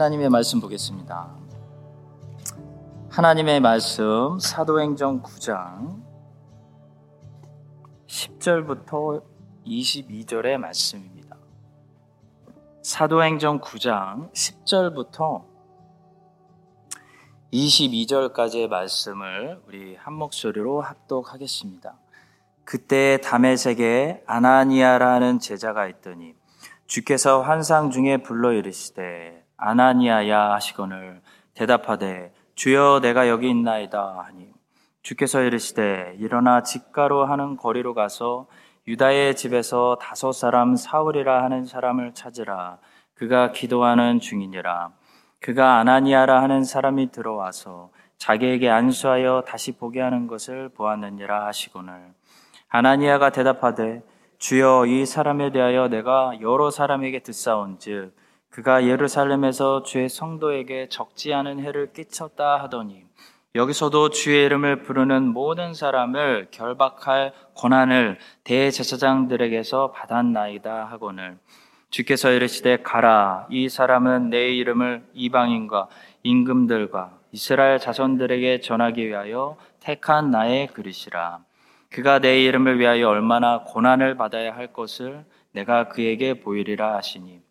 하나님의 말씀 보겠습니다. 하나님의 말씀 사도행전 9장 10절부터 22절의 말씀입니다. 사도행전 9장 10절부터 22절까지의 말씀을 우리 한 목소리로 합독하겠습니다. 그때 담에색에 아나니아라는 제자가 있더니 주께서 환상 중에 불러 이르시되 아나니아야 하시거늘 대답하되 주여 내가 여기 있나이다 하니 주께서 이르시되 일어나 집가로 하는 거리로 가서 유다의 집에서 다섯 사람 사울이라 하는 사람을 찾으라. 그가 기도하는 중이니라. 그가 아나니아라 하는 사람이 들어와서 자기에게 안수하여 다시 보게 하는 것을 보았느니라 하시거늘. 아나니아가 대답하되 주여 이 사람에 대하여 내가 여러 사람에게 듣사온즉 그가 예루살렘에서 주의 성도에게 적지 않은 해를 끼쳤다 하더니 여기서도 주의 이름을 부르는 모든 사람을 결박할 권한을 대제사장들에게서 받았나이다 하거늘. 주께서 이르시되 가라 이 사람은 내 이름을 이방인과 임금들과 이스라엘 자손들에게 전하기 위하여 택한 나의 그릇이라. 그가 내 이름을 위하여 얼마나 고난을 받아야 할 것을 내가 그에게 보이리라 하시니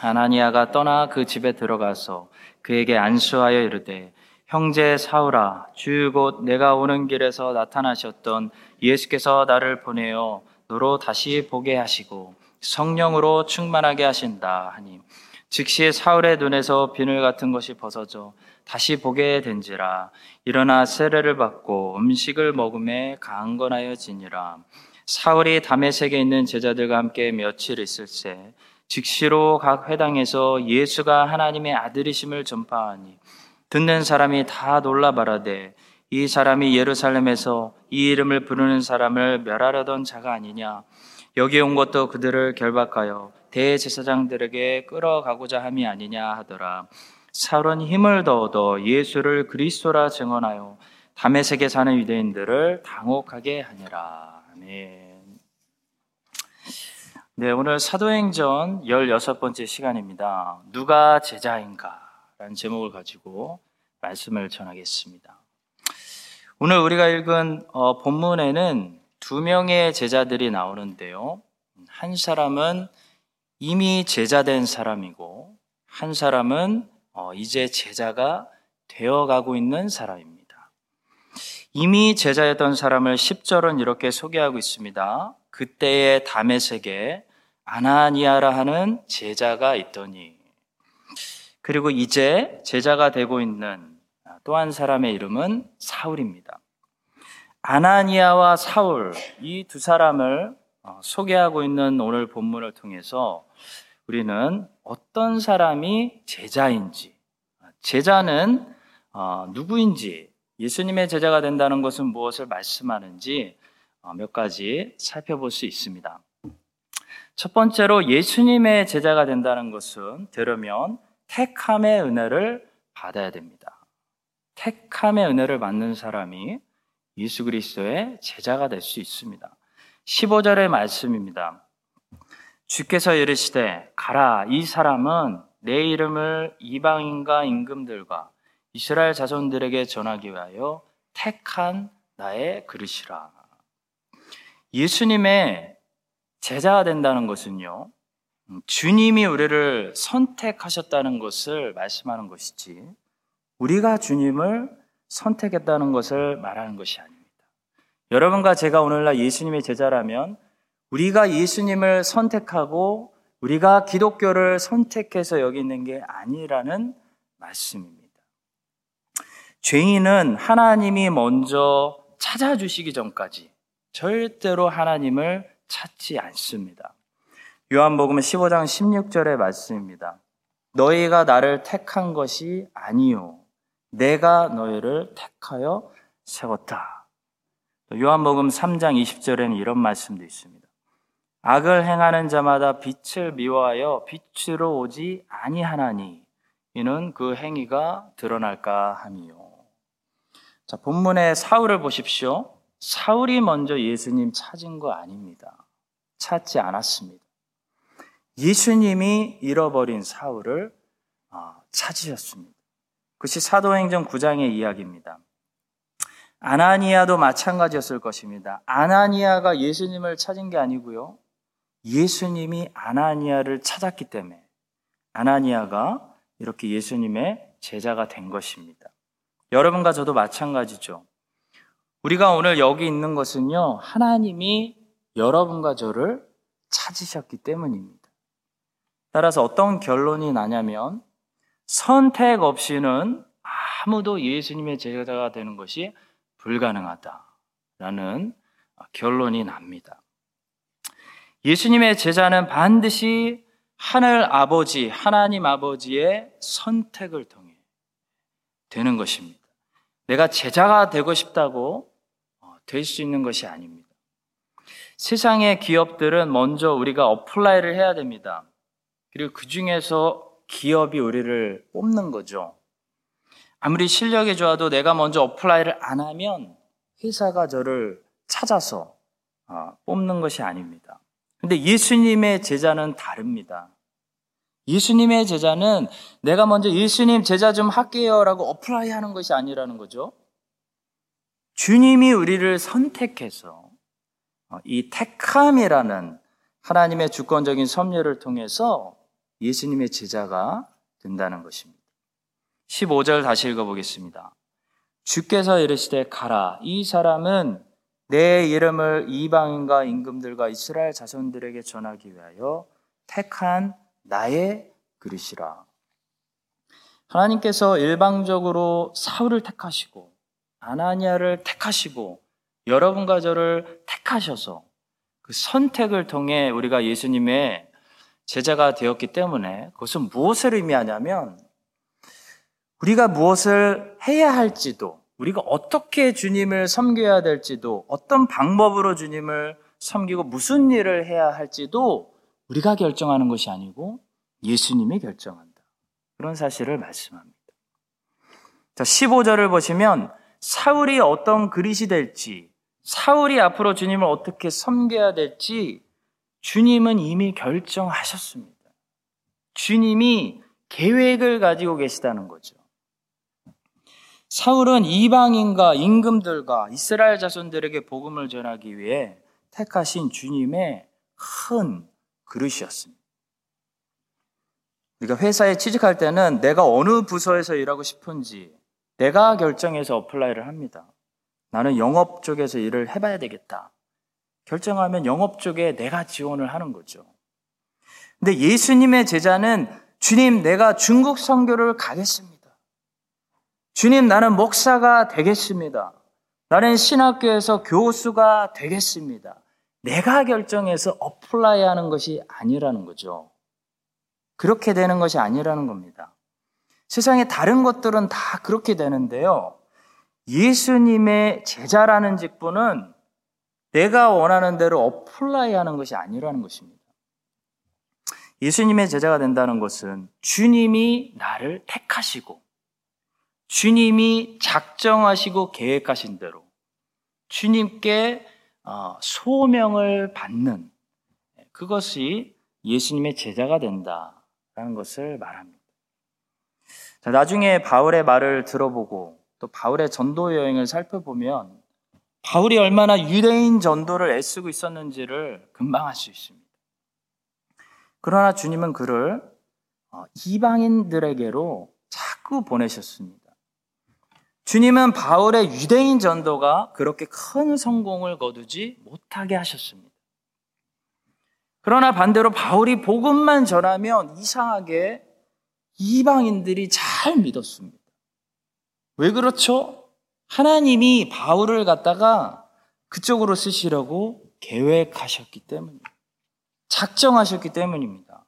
아나니아가 떠나 그 집에 들어가서 그에게 안수하여 이르되 형제 사울아 주 곧 내가 오는 길에서 나타나셨던 예수께서 나를 보내어 너로 다시 보게 하시고 성령으로 충만하게 하신다 하니 즉시 사울의 눈에서 비늘 같은 것이 벗어져 다시 보게 된지라. 일어나 세례를 받고 음식을 먹음에 강건하여 지니라. 사울이 담에색에 있는 제자들과 함께 며칠 있을새 즉시로 각 회당에서 예수가 하나님의 아들이심을 전파하니 듣는 사람이 다 놀라 말하되 이 사람이 예루살렘에서 이 이름을 부르는 사람을 멸하려던 자가 아니냐 여기 온 것도 그들을 결박하여 대제사장들에게 끌어가고자 함이 아니냐 하더라 사울은 힘을 더 얻어 예수를 그리스도라 증언하여 담에색에 사는 유대인들을 당혹하게 하니라. 아멘. 네, 오늘 사도행전 16번째 시간입니다. 누가 제자인가? 라는 제목을 가지고 말씀을 전하겠습니다. 오늘 우리가 읽은 어, 본문에는 두 명의 제자들이 나오는데요. 한 사람은 이미 제자된 사람이고, 한 사람은 어, 이제 제자가 되어가고 있는 사람입니다. 이미 제자였던 사람을 10절은 이렇게 소개하고 있습니다. 그때의 담에색에 아나니아라 하는 제자가 있더니 그리고 이제 제자가 되고 있는 또 한 사람의 이름은 사울입니다. 아나니아와 사울 이 두 사람을 어, 소개하고 있는 오늘 본문을 통해서 우리는 어떤 사람이 제자인지, 제자는 어, 누구인지, 예수님의 제자가 된다는 것은 무엇을 말씀하는지 어, 몇 가지 살펴볼 수 있습니다. 첫 번째로 예수님의 제자가 된다는 것은 되려면 택함의 은혜를 받아야 됩니다. 택함의 은혜를 받는 사람이 예수 그리스도의 제자가 될 수 있습니다. 15절의 말씀입니다. 주께서 이르시되 가라 이 사람은 내 이름을 이방인과 임금들과 이스라엘 자손들에게 전하기 위하여 택한 나의 그릇이라. 예수님의 제자가 된다는 것은요, 주님이 우리를 선택하셨다는 것을 말씀하는 것이지, 우리가 주님을 선택했다는 것을 말하는 것이 아닙니다. 여러분과 제가 오늘날 예수님의 제자라면 우리가 예수님을 선택하고 우리가 기독교를 선택해서 여기 있는 게 아니라는 말씀입니다. 죄인은 하나님이 먼저 찾아주시기 전까지 절대로 하나님을 찾지 않습니다. 요한복음 15장 16절의 말씀입니다. 너희가 나를 택한 것이 아니요. 내가 너희를 택하여 세웠다. 요한복음 3장 20절에는 이런 말씀도 있습니다. 악을 행하는 자마다 빛을 미워하여 빛으로 오지 아니하나니 이는 그 행위가 드러날까 함이요. 자, 본문의 사울을 보십시오. 사울이 먼저 예수님 찾은 거 아닙니다. 찾지 않았습니다. 예수님이 잃어버린 사울을 어, 찾으셨습니다. 그것이 사도행전 9장의 이야기입니다. 아나니아도 마찬가지였을 것입니다. 아나니아가 예수님을 찾은 게 아니고요. 예수님이 아나니아를 찾았기 때문에 아나니아가 이렇게 예수님의 제자가 된 것입니다. 여러분과 저도 마찬가지죠. 우리가 오늘 여기 있는 것은요, 하나님이 여러분과 저를 찾으셨기 때문입니다. 따라서 어떤 결론이 나냐면, 선택 없이는 아무도 예수님의 제자가 되는 것이 불가능하다라는 결론이 납니다. 예수님의 제자는 반드시 하늘 아버지, 하나님 아버지의 선택을 통해 되는 것입니다. 내가 제자가 되고 싶다고 어, 될 수 있는 것이 아닙니다. 세상의 기업들은 먼저 우리가 apply를 해야 됩니다. 그리고 그 중에서 기업이 우리를 뽑는 거죠. 아무리 실력이 좋아도 내가 먼저 apply를 안 하면 회사가 저를 찾아서 어, 뽑는 것이 아닙니다. 근데 예수님의 제자는 다릅니다. 예수님의 제자는 내가 먼저 예수님 제자 좀 할게요라고 apply 하는 것이 아니라는 거죠. 주님이 우리를 선택해서 어, 이 택함이라는 하나님의 주권적인 섭리를 통해서 예수님의 제자가 된다는 것입니다. 15절 다시 읽어보겠습니다. 주께서 이르시되 가라. 이 사람은 내 이름을 이방인과 임금들과 이스라엘 자손들에게 전하기 위하여 택한 나의 그릇이라. 하나님께서 일방적으로 사울을 택하시고 아나니아를 택하시고 여러분과 저를 택하셔서 그 선택을 통해 우리가 예수님의 제자가 되었기 때문에 그것은 무엇을 의미하냐면 우리가 무엇을 해야 할지도 우리가 어떻게 주님을 섬겨야 될지도 어떤 방법으로 주님을 섬기고 무슨 일을 해야 할지도 우리가 결정하는 것이 아니고 예수님이 결정한다. 그런 사실을 말씀합니다. 자, 15절을 보시면 사울이 어떤 그릇이 될지, 사울이 앞으로 주님을 어떻게 섬겨야 될지 주님은 이미 결정하셨습니다. 주님이 계획을 가지고 계시다는 거죠. 사울은 이방인과 임금들과 이스라엘 자손들에게 복음을 전하기 위해 택하신 주님의 큰 그릇이었습니다. 우리가 회사에 취직할 때는 내가 어느 부서에서 일하고 싶은지 내가 결정해서 apply를 합니다. 나는 영업 쪽에서 일을 해봐야 되겠다. 결정하면 영업 쪽에 내가 지원을 하는 거죠. 근데 예수님의 제자는 주님, 내가 중국 선교를 가겠습니다. 주님, 나는 목사가 되겠습니다. 나는 신학교에서 교수가 되겠습니다. 내가 결정해서 apply 하는 것이 아니라는 거죠. 그렇게 되는 것이 아니라는 겁니다. 세상에 다른 것들은 다 그렇게 되는데요. 예수님의 제자라는 직분은 내가 원하는 대로 apply 하는 것이 아니라는 것입니다. 예수님의 제자가 된다는 것은 주님이 나를 택하시고 주님이 작정하시고 계획하신 대로 주님께 어, 소명을 받는 그것이 예수님의 제자가 된다라는 것을 말합니다. 자, 나중에 바울의 말을 들어보고 또 바울의 전도 여행을 살펴보면 바울이 얼마나 유대인 전도를 애쓰고 있었는지를 금방 알 수 있습니다. 그러나 주님은 그를 어, 이방인들에게로 자꾸 보내셨습니다. 주님은 바울의 유대인 전도가 그렇게 큰 성공을 거두지 못하게 하셨습니다. 그러나 반대로 바울이 복음만 전하면 이상하게 이방인들이 잘 믿었습니다. 왜 그렇죠? 하나님이 바울을 갖다가 그쪽으로 쓰시려고 계획하셨기 때문입니다. 작정하셨기 때문입니다.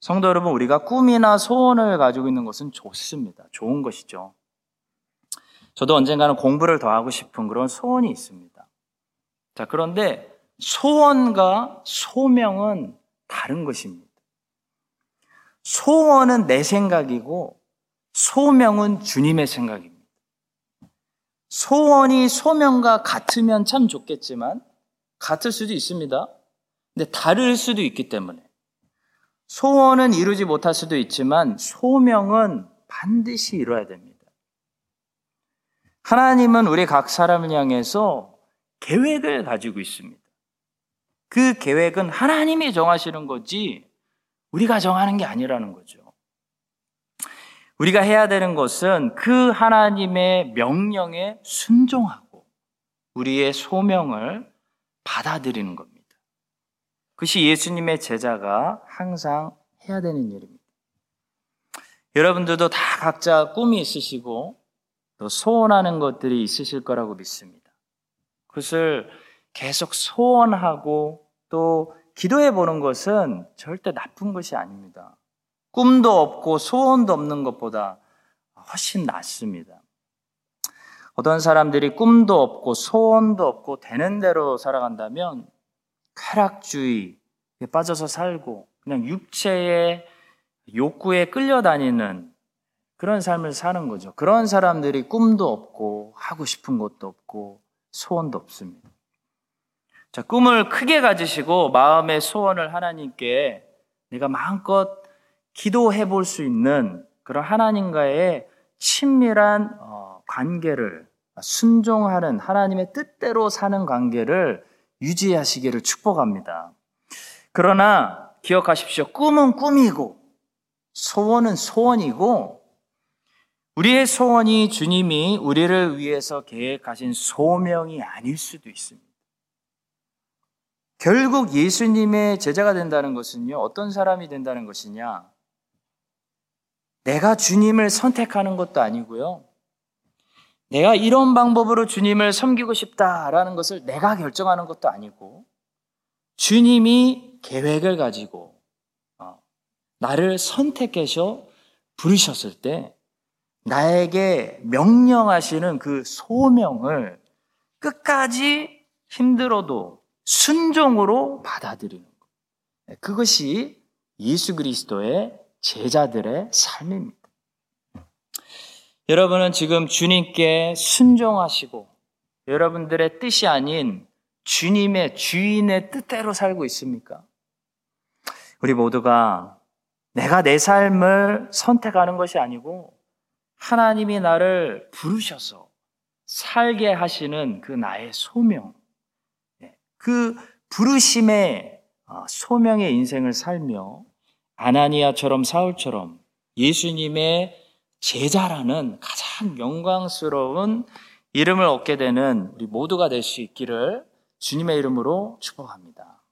성도 여러분, 우리가 꿈이나 소원을 가지고 있는 것은 좋습니다. 좋은 것이죠. 저도 언젠가는 공부를 더 하고 싶은 그런 소원이 있습니다. 자, 그런데 소원과 소명은 다른 것입니다. 소원은 내 생각이고 소명은 주님의 생각입니다. 소원이 소명과 같으면 참 좋겠지만 같을 수도 있습니다. 근데 다를 수도 있기 때문에 소원은 이루지 못할 수도 있지만 소명은 반드시 이루어야 됩니다. 하나님은 우리 각 사람을 향해서 계획을 가지고 있습니다. 그 계획은 하나님이 정하시는 거지 우리가 정하는 게 아니라는 거죠. 우리가 해야 되는 것은 그 하나님의 명령에 순종하고 우리의 소명을 받아들이는 겁니다. 그것이 예수님의 제자가 항상 해야 되는 일입니다. 여러분들도 다 각자 꿈이 있으시고 또 소원하는 것들이 있으실 거라고 믿습니다. 그것을 계속 소원하고 또 기도해 보는 것은 절대 나쁜 것이 아닙니다. 꿈도 없고 소원도 없는 것보다 훨씬 낫습니다. 어떤 사람들이 꿈도 없고 소원도 없고 되는 대로 살아간다면 쾌락주의에 빠져서 살고 그냥 육체의 욕구에 끌려다니는 그런 삶을 사는 거죠. 그런 사람들이 꿈도 없고 하고 싶은 것도 없고 소원도 없습니다. 자, 꿈을 크게 가지시고 마음의 소원을 하나님께 내가 마음껏 기도해 볼 수 있는 그런 하나님과의 친밀한 어, 관계를 순종하는 하나님의 뜻대로 사는 관계를 유지하시기를 축복합니다. 그러나 기억하십시오. 꿈은 꿈이고 소원은 소원이고 우리의 소원이 주님이 우리를 위해서 계획하신 소명이 아닐 수도 있습니다. 결국 예수님의 제자가 된다는 것은요, 어떤 사람이 된다는 것이냐? 내가 주님을 선택하는 것도 아니고요. 내가 이런 방법으로 주님을 섬기고 싶다라는 것을 내가 결정하는 것도 아니고, 주님이 계획을 가지고, 어, 나를 선택해서 부르셨을 때, 나에게 명령하시는 그 소명을 끝까지 힘들어도 순종으로 받아들이는 것. 네, 그것이 예수 그리스도의 제자들의 삶입니다. 여러분은 지금 주님께 순종하시고 여러분들의 뜻이 아닌 주님의 주인의 뜻대로 살고 있습니까? 우리 모두가 내가 내 삶을 선택하는 것이 아니고 하나님이 나를 부르셔서 살게 하시는 그 나의 소명, 그 부르심의 어, 소명의 인생을 살며 아나니아처럼 사울처럼 예수님의 제자라는 가장 영광스러운 이름을 얻게 되는 우리 모두가 될 수 있기를 주님의 이름으로 축복합니다.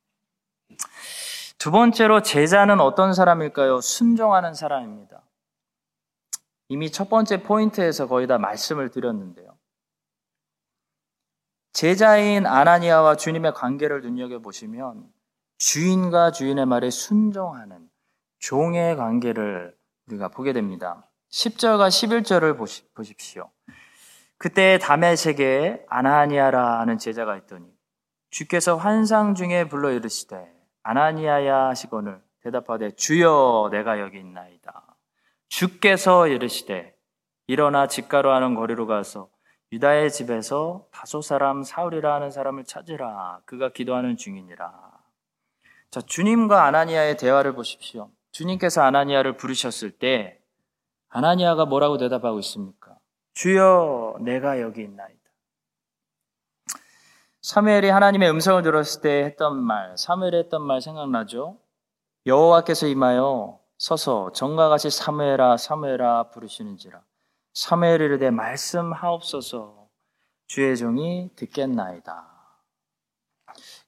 두 번째로 제자는 어떤 사람일까요? 순종하는 사람입니다. 이미 첫 번째 포인트에서 거의 다 말씀을 드렸는데요. 제자인 아나니아와 주님의 관계를 눈여겨보시면 주인과 주인의 말에 순종하는 종의 관계를 우리가 보게 됩니다. 10절과 11절을 보십시오. 그때 담에색에 아나니아라는 제자가 있더니 주께서 환상 중에 불러 이르시되 아나니아야 하시거늘 대답하되 주여 내가 여기 있나이다. 주께서 이르시되 일어나 집가로 하는 거리로 가서 유다의 집에서 다소 사람 사울이라 하는 사람을 찾으라. 그가 기도하는 중이니라. 자, 주님과 아나니아의 대화를 보십시오. 주님께서 아나니아를 부르셨을 때 아나니아가 뭐라고 대답하고 있습니까? 주여, 내가 여기 있나이다. 사무엘이 하나님의 음성을 들었을 때 했던 말, 사무엘이 했던 말 생각나죠? 여호와께서 임하여 서서 정과 같이 사무엘아 사무엘아 부르시는지라. 사무엘이 이르되 말씀하옵소서 주의 종이 듣겠나이다.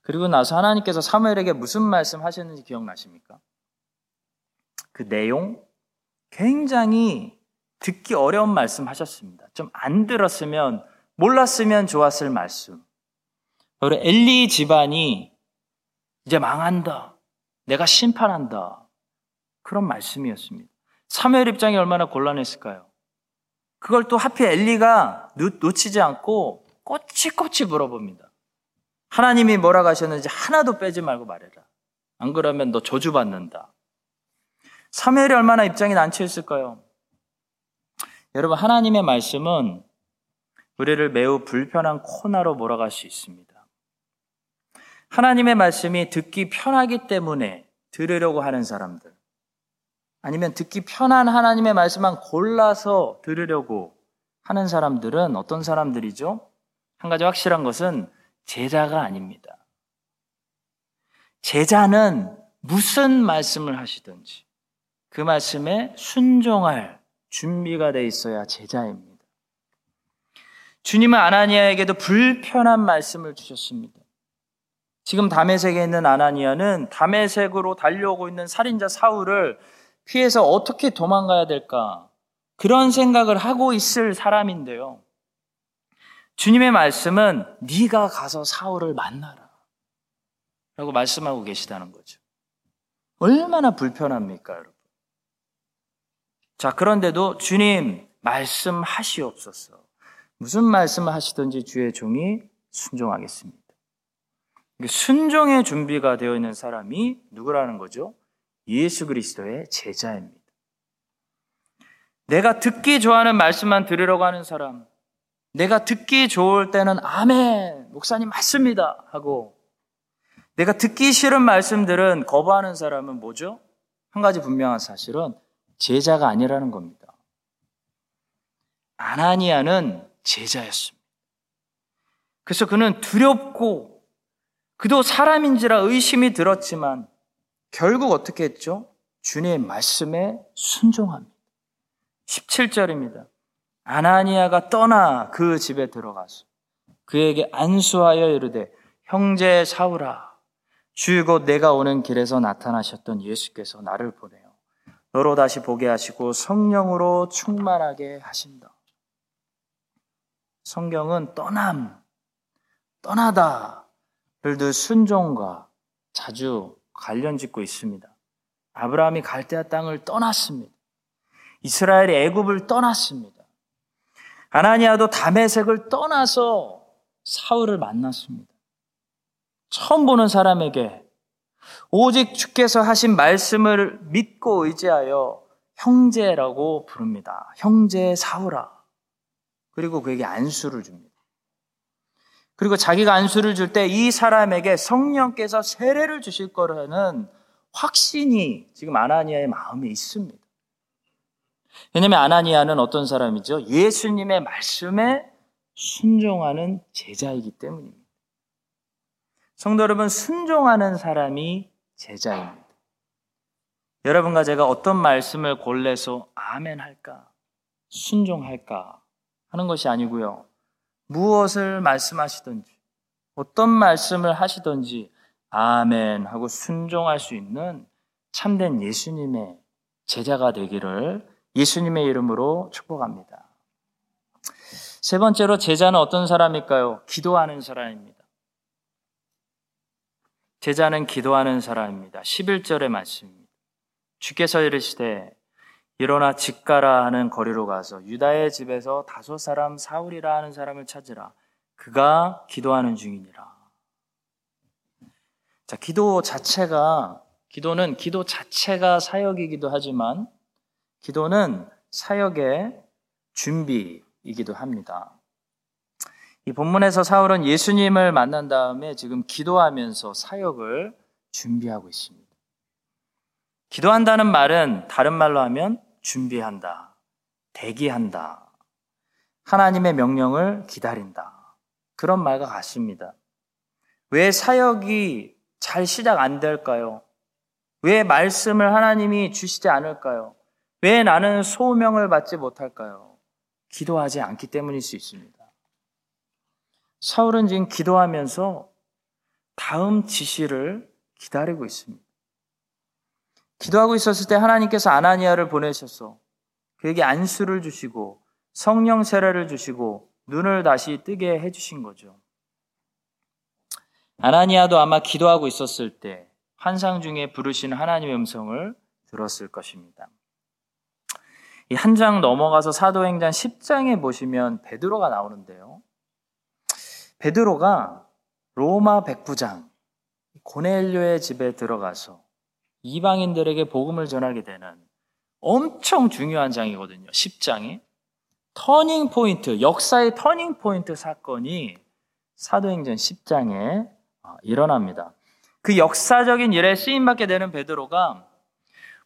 그리고 나서 하나님께서 사무엘에게 무슨 말씀 하셨는지 기억나십니까? 그 내용 굉장히 듣기 어려운 말씀 하셨습니다. 좀 안 들었으면 몰랐으면 좋았을 말씀. 바로 엘리 집안이 이제 망한다. 내가 심판한다. 그런 말씀이었습니다. 사무엘 입장이 얼마나 곤란했을까요? 그걸 또 하필 엘리가 놓치지 않고 꼬치꼬치 물어봅니다. 하나님이 뭐라고 하셨는지 하나도 빼지 말고 말해라. 안 그러면 너 저주받는다. 사무엘이 얼마나 입장이 난처했을까요? 여러분, 하나님의 말씀은 우리를 매우 불편한 코너로 몰아갈 수 있습니다. 하나님의 말씀이 듣기 편하기 때문에 들으려고 하는 사람들, 아니면 듣기 편한 하나님의 말씀만 골라서 들으려고 하는 사람들은 어떤 사람들이죠? 한 가지 확실한 것은 제자가 아닙니다. 제자는 무슨 말씀을 하시든지 그 말씀에 순종할 준비가 돼 있어야 제자입니다. 주님은 아나니아에게도 불편한 말씀을 주셨습니다. 지금 담에색에 있는 아나니아는 담에색으로 달려오고 있는 살인자 사울을 피해서 어떻게 도망가야 될까? 그런 생각을 하고 있을 사람인데요. 주님의 말씀은 네가 가서 사울을 만나라. 라고 말씀하고 계시다는 거죠. 얼마나 불편합니까, 여러분? 자, 그런데도 주님 말씀하시옵소서. 무슨 말씀을 하시든지 주의 종이 순종하겠습니다. 순종의 준비가 되어 있는 사람이 누구라는 거죠? 예수 그리스도의 제자입니다. 내가 듣기 좋아하는 말씀만 들으려고 하는 사람, 내가 듣기 좋을 때는 아멘, 목사님 맞습니다 하고 내가 듣기 싫은 말씀들은 거부하는 사람은 뭐죠? 한 가지 분명한 사실은 제자가 아니라는 겁니다. 아나니아는 제자였습니다. 그래서 그는 두렵고 그도 사람인지라 의심이 들었지만 결국 어떻게 했죠? 주님의 말씀에 순종합니다. 17절입니다. 아나니아가 떠나 그 집에 들어가서 그에게 안수하여 이르되 형제 사울아 주의 곧 내가 오는 길에서 나타나셨던 예수께서 나를 보내요. 너로 다시 보게 하시고 성령으로 충만하게 하신다. 성경은 떠남, 떠나다를 늘 순종과 자주 관련 짓고 있습니다. 아브라함이 갈대아 땅을 떠났습니다. 이스라엘이 애굽을 떠났습니다. 아나니아도 담에색을 떠나서 사울을 만났습니다. 처음 보는 사람에게 오직 주께서 하신 말씀을 믿고 의지하여 형제라고 부릅니다. 형제 사울아. 그리고 그에게 안수를 줍니다. 그리고 자기가 안수를 줄 때 이 사람에게 성령께서 세례를 주실 거라는 확신이 지금 아나니아의 마음에 있습니다. 왜냐하면 아나니아는 어떤 사람이죠? 예수님의 말씀에 순종하는 제자이기 때문입니다. 성도 여러분, 순종하는 사람이 제자입니다. 여러분과 제가 어떤 말씀을 골래서 아멘 할까? 순종할까? 하는 것이 아니고요. 무엇을 말씀하시든지, 어떤 말씀을 하시든지, 아멘 하고 순종할 수 있는 참된 예수님의 제자가 되기를 예수님의 이름으로 축복합니다. 세 번째로 제자는 어떤 사람일까요? 기도하는 사람입니다. 제자는 기도하는 사람입니다. 11절의 말씀입니다. 주께서 이르시되 일어나 집 가라 하는 거리로 가서 유다의 집에서 다섯 사람 사울이라 하는 사람을 찾으라. 그가 기도하는 중이니라. 자, 기도 자체가 기도는 기도 자체가 사역이기도 하지만 기도는 사역의 준비이기도 합니다. 이 본문에서 사울은 예수님을 만난 다음에 지금 기도하면서 사역을 준비하고 있습니다. 기도한다는 말은 다른 말로 하면 준비한다, 대기한다, 하나님의 명령을 기다린다. 그런 말과 같습니다. 왜 사역이 잘 시작 안 될까요? 왜 말씀을 하나님이 주시지 않을까요? 왜 나는 소명을 받지 못할까요? 기도하지 않기 때문일 수 있습니다. 사울은 지금 기도하면서 다음 지시를 기다리고 있습니다. 기도하고 있었을 때 하나님께서 아나니아를 보내셔서 그에게 안수를 주시고 성령 세례를 주시고 눈을 다시 뜨게 해주신 거죠. 아나니아도 아마 기도하고 있었을 때 환상 중에 부르신 하나님의 음성을 들었을 것입니다. 이 한 장 넘어가서 사도행전 10장에 보시면 베드로가 나오는데요. 베드로가 로마 백부장 고넬료의 집에 들어가서 이방인들에게 복음을 전하게 되는 엄청 중요한 장이거든요. 10장이. turning point, 역사의 turning point 사건이 사도행전 10장에 어, 일어납니다. 그 역사적인 일에 쓰임받게 되는 베드로가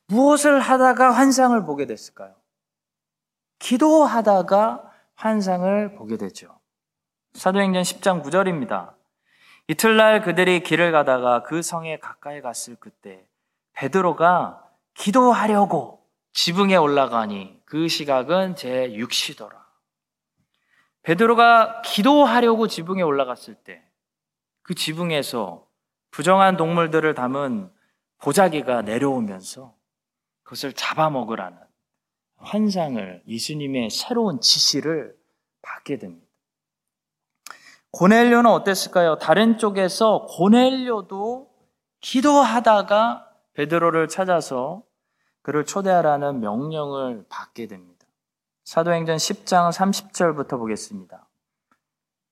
무엇을 하다가 환상을 보게 됐을까요? 기도하다가 환상을 보게 되죠. 사도행전 10장 9절입니다. 이틀날 그들이 길을 가다가 그 성에 가까이 갔을 그때 베드로가 기도하려고 지붕에 올라가니 그 시각은 제 6시더라. 베드로가 기도하려고 지붕에 올라갔을 때 그 지붕에서 부정한 동물들을 담은 보자기가 내려오면서 그것을 잡아먹으라는 환상을 예수님의 새로운 지시를 받게 됩니다. 고넬료는 어땠을까요? 다른 쪽에서 고넬료도 기도하다가 베드로를 찾아서 그를 초대하라는 명령을 받게 됩니다. 사도행전 10장 30절부터 보겠습니다.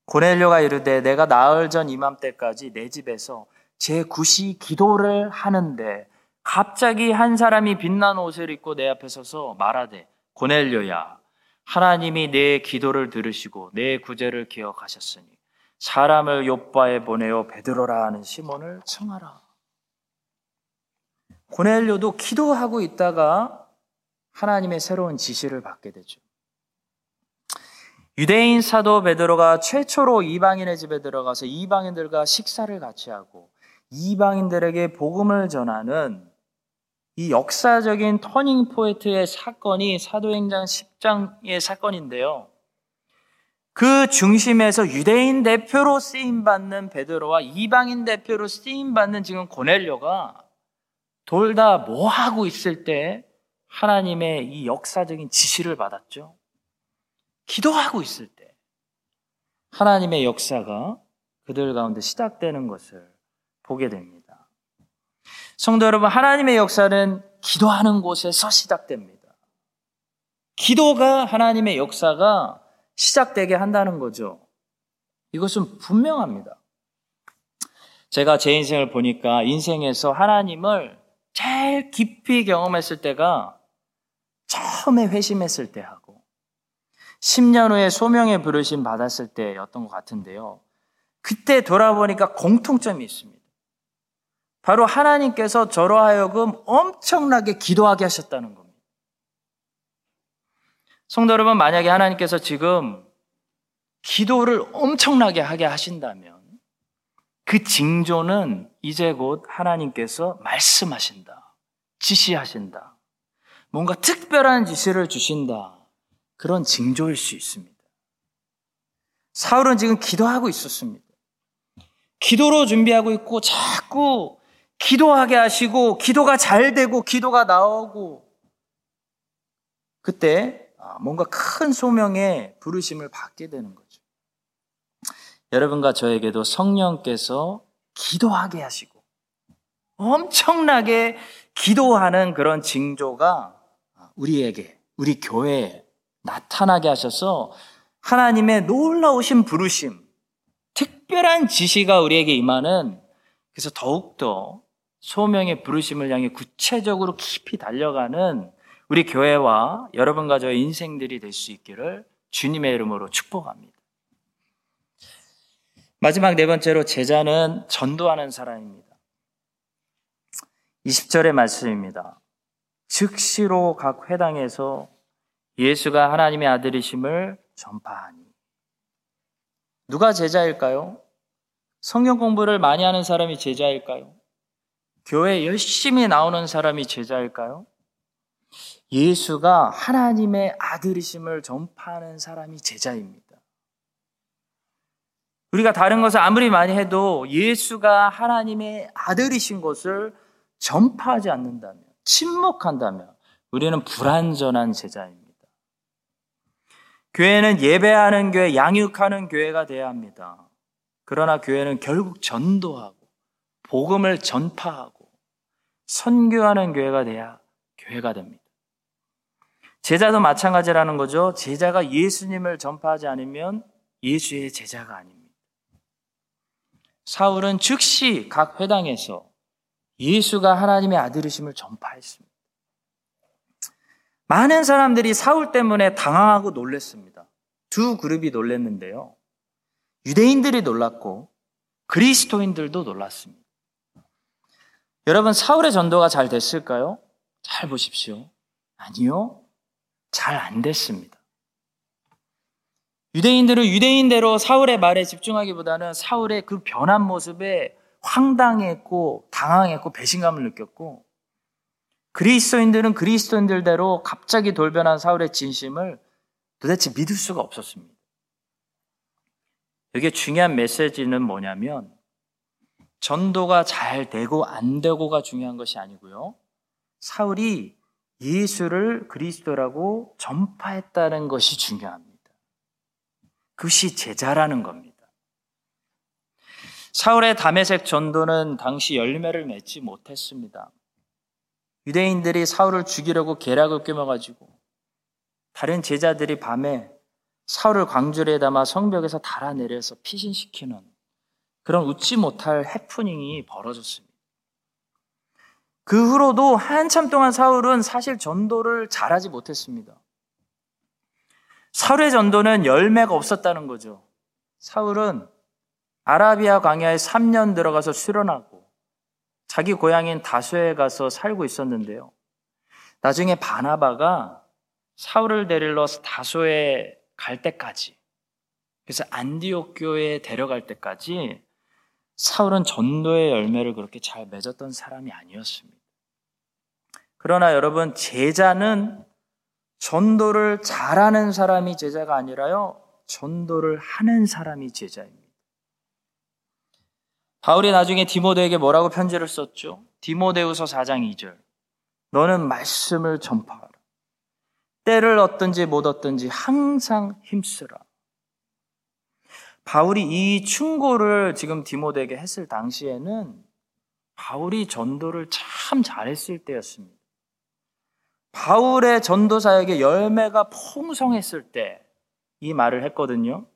고넬료가 이르되 내가 나흘 전 이맘때까지 내 집에서 제 구시 기도를 하는데 갑자기 한 사람이 빛난 옷을 입고 내 앞에 서서 말하되 고넬료야 하나님이 내 기도를 들으시고 내 구제를 기억하셨으니 사람을 요바에 보내어 베드로라 하는 시몬을 청하라. 고넬료도 기도하고 있다가 하나님의 새로운 지시를 받게 되죠. 유대인 사도 베드로가 최초로 이방인의 집에 들어가서 이방인들과 식사를 같이 하고 이방인들에게 복음을 전하는 이 역사적인 turning point의 사건이 사도행전 10장의 사건인데요. 그 중심에서 유대인 대표로 쓰임 받는 베드로와 이방인 대표로 쓰임 받는 지금 고넬료가 돌다 뭐 하고 있을 때 하나님의 이 역사적인 지시를 받았죠. 기도하고 있을 때 하나님의 역사가 그들 가운데 시작되는 것을 보게 됩니다. 성도 여러분, 하나님의 역사는 기도하는 곳에서 시작됩니다. 기도가 하나님의 역사가 시작되게 한다는 거죠. 이것은 분명합니다. 제가 제 인생을 보니까 인생에서 하나님을 제일 깊이 경험했을 때가 처음에 회심했을 때 하고 10년 후에 소명의 부르심 받았을 때였던 것 같은데요. 그때 돌아보니까 공통점이 있습니다. 바로 하나님께서 저로 하여금 엄청나게 기도하게 하셨다는 겁니다. 성도 여러분, 만약에 하나님께서 지금 기도를 엄청나게 하게 하신다면 그 징조는 이제 곧 하나님께서 말씀하신다. 지시하신다. 뭔가 특별한 지시를 주신다. 그런 징조일 수 있습니다. 사울은 지금 기도하고 있었습니다. 기도로 준비하고 있고 자꾸 기도하게 하시고 기도가 잘 되고 기도가 나오고 그때 아, 뭔가 큰 소명의 부르심을 받게 되는 거죠. 여러분과 저에게도 성령께서 기도하게 하시고 엄청나게 기도하는 그런 징조가 우리에게 우리 교회에 나타나게 하셔서 하나님의 놀라우신 부르심, 특별한 지시가 우리에게 임하는 그래서 더욱더 소명의 부르심을 향해 구체적으로 깊이 달려가는 우리 교회와 여러분과 저의 인생들이 될 수 있기를 주님의 이름으로 축복합니다. 마지막 네 번째로 제자는 전도하는 사람입니다. 20절의 말씀입니다. 즉시로 각 회당에서 예수가 하나님의 아들이심을 전파하니. 누가 제자일까요? 성경 공부를 많이 하는 사람이 제자일까요? 교회 열심히 나오는 사람이 제자일까요? 예수가 하나님의 아들이심을 전파하는 사람이 제자입니다. 우리가 다른 것을 아무리 많이 해도 예수가 하나님의 아들이신 것을 전파하지 않는다면, 침묵한다면, 우리는 불완전한 제자입니다. 교회는 예배하는 교회, 양육하는 교회가 되어야 합니다. 그러나 교회는 결국 전도하고, 복음을 전파하고 선교하는 교회가 돼야 교회가 됩니다. 제자도 마찬가지라는 거죠. 제자가 예수님을 전파하지 않으면 예수의 제자가 아닙니다. 사울은 즉시 각 회당에서 예수가 하나님의 아들이심을 전파했습니다. 많은 사람들이 사울 때문에 당황하고 놀랐습니다. 두 그룹이 놀랐는데요. 유대인들이 놀랐고 그리스도인들도 놀랐습니다. 여러분, 사울의 전도가 잘 됐을까요? 잘 보십시오. 아니요. 잘 안 됐습니다. 유대인들은 유대인대로 사울의 말에 집중하기보다는 사울의 그 변한 모습에 황당했고 당황했고 배신감을 느꼈고 그리스도인들은 그리스도인들대로 갑자기 돌변한 사울의 진심을 도대체 믿을 수가 없었습니다. 여기에 중요한 메시지는 뭐냐면 전도가 잘 되고 안 되고가 중요한 것이 아니고요. 사울이 예수를 그리스도라고 전파했다는 것이 중요합니다. 그것이 제자라는 겁니다. 사울의 담에색 전도는 당시 열매를 맺지 못했습니다. 유대인들이 사울을 죽이려고 계략을 꿰매가지고 다른 제자들이 밤에 사울을 광주리에 담아 성벽에서 달아내려서 피신시키는 그런 웃지 못할 해프닝이 벌어졌습니다. 그 후로도 한참 동안 사울은 사실 전도를 잘하지 못했습니다. 사울의 전도는 열매가 없었다는 거죠. 사울은 아라비아 광야에 3년 들어가서 수련하고 자기 고향인 다소에 가서 살고 있었는데요. 나중에 바나바가 사울을 데리러 다소에 갈 때까지 그래서 안디옥 교회에 데려갈 때까지 사울은 전도의 열매를 그렇게 잘 맺었던 사람이 아니었습니다. 그러나 여러분 제자는 전도를 잘하는 사람이 제자가 아니라요. 전도를 하는 사람이 제자입니다. 바울이 나중에 디모데에게 뭐라고 편지를 썼죠? 디모데우서 4장 2절. 너는 말씀을 전파하라. 때를 얻든지 못 얻든지 항상 힘쓰라. 바울이 이 충고를 지금 디모데에게 했을 당시에는 바울이 전도를 참 잘했을 때였습니다. 바울의 전도 사역의 열매가 풍성했을 때 이 말을 했거든요.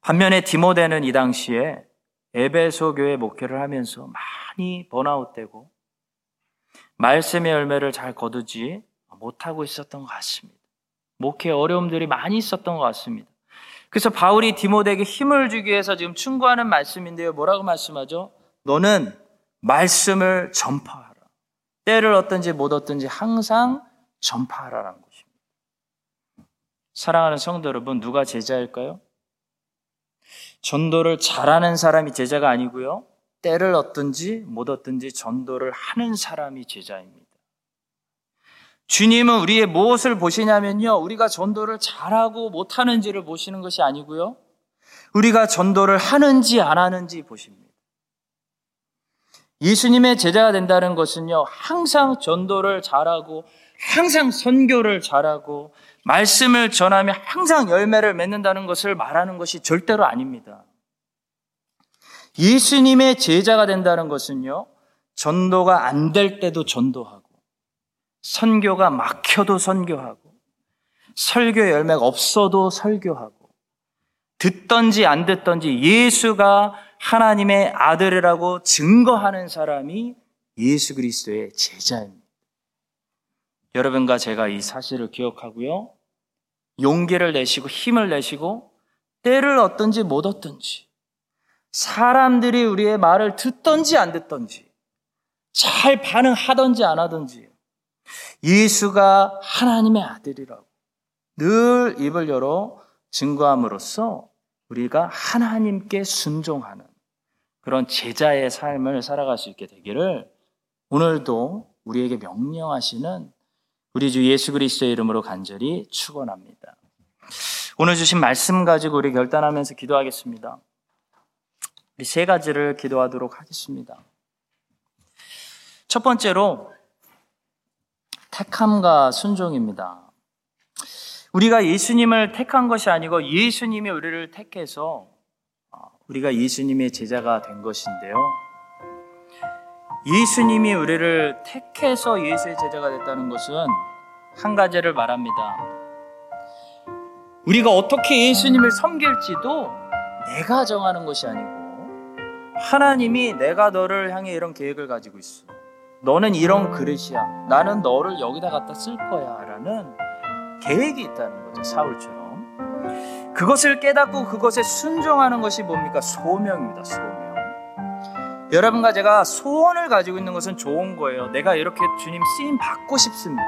반면에 디모데는 이 당시에 에베소 교회 목회를 하면서 많이 번아웃되고 말씀의 열매를 잘 거두지 못하고 있었던 것 같습니다. 목회 어려움들이 많이 있었던 것 같습니다. 그래서 바울이 디모데에게 힘을 주기 위해서 지금 충고하는 말씀인데요. 뭐라고 말씀하죠? 너는 말씀을 전파하라. 때를 얻든지 못 얻든지 항상 전파하라는 것입니다. 사랑하는 성도 여러분, 누가 제자일까요? 전도를 잘하는 사람이 제자가 아니고요. 때를 얻든지 못 얻든지 전도를 하는 사람이 제자입니다. 주님은 우리의 무엇을 보시냐면요. 우리가 전도를 잘하고 못하는지를 보시는 것이 아니고요. 우리가 전도를 하는지 안 하는지 보십니다. 예수님의 제자가 된다는 것은요. 항상 전도를 잘하고 항상 선교를 잘하고 말씀을 전하며 항상 열매를 맺는다는 것을 말하는 것이 절대로 아닙니다. 예수님의 제자가 된다는 것은요, 전도가 안 될 때도 전도하고, 선교가 막혀도 선교하고, 설교 열매가 없어도 설교하고, 듣던지 안 듣던지 예수가 하나님의 아들이라고 증거하는 사람이 예수 그리스도의 제자입니다. 여러분과 제가 이 사실을 기억하고요. 용기를 내시고 힘을 내시고 때를 얻든지 못 얻든지 사람들이 우리의 말을 듣던지 안 듣던지 잘 반응하던지 안 하던지 예수가 하나님의 아들이라고 늘 입을 열어 증거함으로써 우리가 하나님께 순종하는 그런 제자의 삶을 살아갈 수 있게 되기를 오늘도 우리에게 명령하시는 우리 주 예수 그리스도의 이름으로 간절히 축원합니다. 오늘 주신 말씀 가지고 우리 결단하면서 기도하겠습니다. 우리 세 가지를 기도하도록 하겠습니다. 첫 번째로 택함과 순종입니다. 우리가 예수님을 택한 것이 아니고 예수님이 우리를 택해서 어, 우리가 예수님의 제자가 된 것인데요. 예수님이 우리를 택해서 예수의 제자가 됐다는 것은 한 가지를 말합니다. 우리가 어떻게 예수님을 섬길지도 내가 정하는 것이 아니고 하나님이 내가 너를 향해 이런 계획을 가지고 있어. 너는 이런 그릇이야. 나는 너를 여기다 갖다 쓸 거야. 라는 계획이 있다는 거죠. 사울처럼. 그것을 깨닫고 그것에 순종하는 것이 뭡니까? 소명입니다. 소명. 여러분과 제가 소원을 가지고 있는 것은 좋은 거예요. 내가 이렇게 주님 쓰임 받고 싶습니다.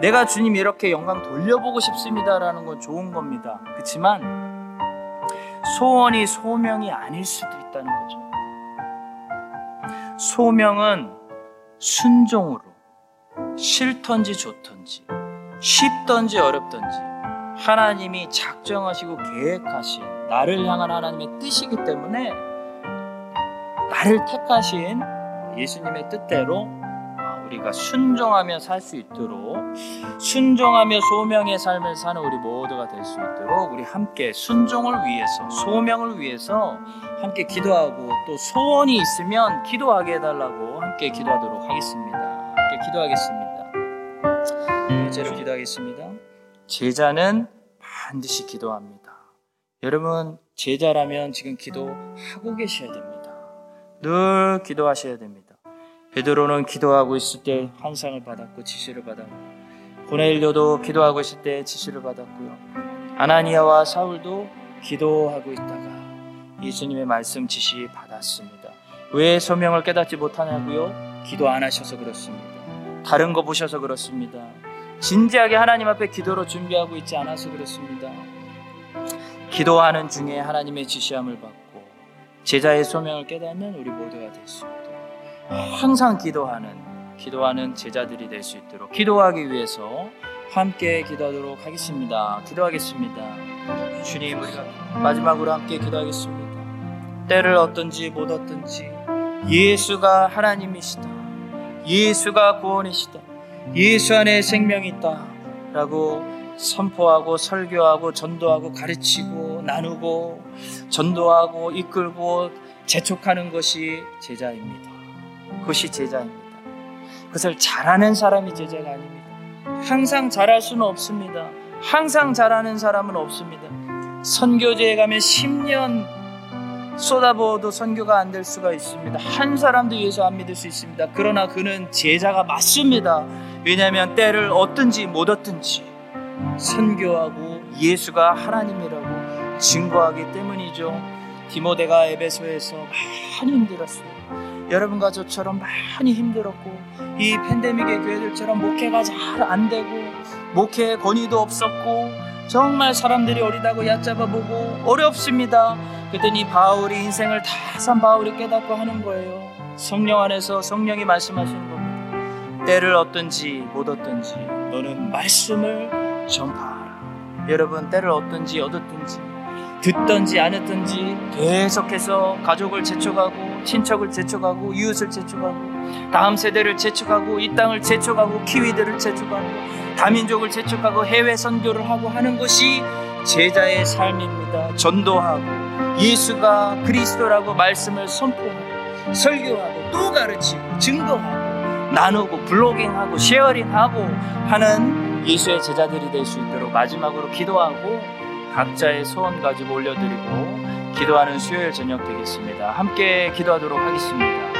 내가 주님 이렇게 영광 돌려보고 싶습니다라는 건 좋은 겁니다. 그렇지만 소원이 소명이 아닐 수도 있다는 거죠. 소명은 순종으로 싫던지 좋던지 쉽던지 어렵던지 하나님이 작정하시고 계획하신 나를 향한 하나님의 뜻이기 때문에 나를 택하신 예수님의 뜻대로 우리가 순종하며 살 수 있도록 순종하며 소명의 삶을 사는 우리 모두가 될 수 있도록 우리 함께 순종을 위해서 소명을 위해서 함께 기도하고 또 소원이 있으면 기도하게 해달라고 함께 기도하도록 하겠습니다. 함께 기도하겠습니다. 번째로 기도하겠습니다. 제자는 반드시 기도합니다. 여러분 제자라면 지금 기도하고 계셔야 됩니다. 늘 기도하셔야 됩니다. 베드로는 기도하고 있을 때 환상을 받았고 지시를 받았고 고넬료도 기도하고 있을 때 지시를 받았고요. 아나니아와 사울도 기도하고 있다가 예수님의 말씀 지시 받았습니다. 왜 소명을 깨닫지 못하냐고요? 기도 안 하셔서 그렇습니다. 다른 거 보셔서 그렇습니다. 진지하게 하나님 앞에 기도로 준비하고 있지 않아서 그렇습니다. 기도하는 중에 하나님의 지시함을 받고 제자의 소명을 깨닫는 우리 모두가 될 수 있도록 항상 기도하는 기도하는 제자들이 될 수 있도록 기도하기 위해서 함께 기도하도록 하겠습니다. 기도하겠습니다. 주님 우리가 마지막으로 함께 기도하겠습니다. 때를 어떤지 못 어떤지 예수가 하나님이시다. 예수가 구원이시다. 예수 안에 생명이 있다 라고 선포하고 설교하고 전도하고 가르치고 나누고 전도하고 이끌고 재촉하는 것이 제자입니다. 그것이 제자입니다. 그것을 잘하는 사람이 제자가 아닙니다. 항상 잘할 수는 없습니다. 항상 잘하는 사람은 없습니다. 선교제에 가면 10년 쏟아부어도 선교가 안 될 수가 있습니다. 한 사람도 예수 안 믿을 수 있습니다. 그러나 그는 제자가 맞습니다. 왜냐하면 때를 얻든지 못 얻든지 선교하고 예수가 하나님이라고 증거하기 때문이죠. 디모데가 에베소에서 많이 힘들었어요. 여러분과 저처럼 많이 힘들었고 이 팬데믹의 교회들처럼 목회가 잘 안 되고 목회 권위도 없었고 정말 사람들이 어리다고 얕잡아 보고 어렵습니다. 그랬더니 바울이 인생을 다 산 바울이 깨닫고 하는 거예요. 성령 안에서 성령이 말씀하시는 겁니다. 때를 얻든지 못 얻든지 너는 말씀을 전파하라. 여러분 때를 얻든지 얻었든지 듣든지 안 듣든지 계속해서 가족을 재촉하고 친척을 재촉하고 이웃을 재촉하고 다음 세대를 재촉하고 이 땅을 재촉하고 키위들을 재촉하고 다민족을 재촉하고 해외 선교를 하고 하는 것이 제자의 삶입니다. 전도하고 예수가 그리스도라고 말씀을 선포하고 설교하고 또 가르치고 증거하고 나누고 블로깅하고 쉐어링하고 하는 예수의 제자들이 될 수 있도록 마지막으로 기도하고 각자의 소원 가지고 올려드리고 기도하는 수요일 저녁 되겠습니다. 함께 기도하도록 하겠습니다.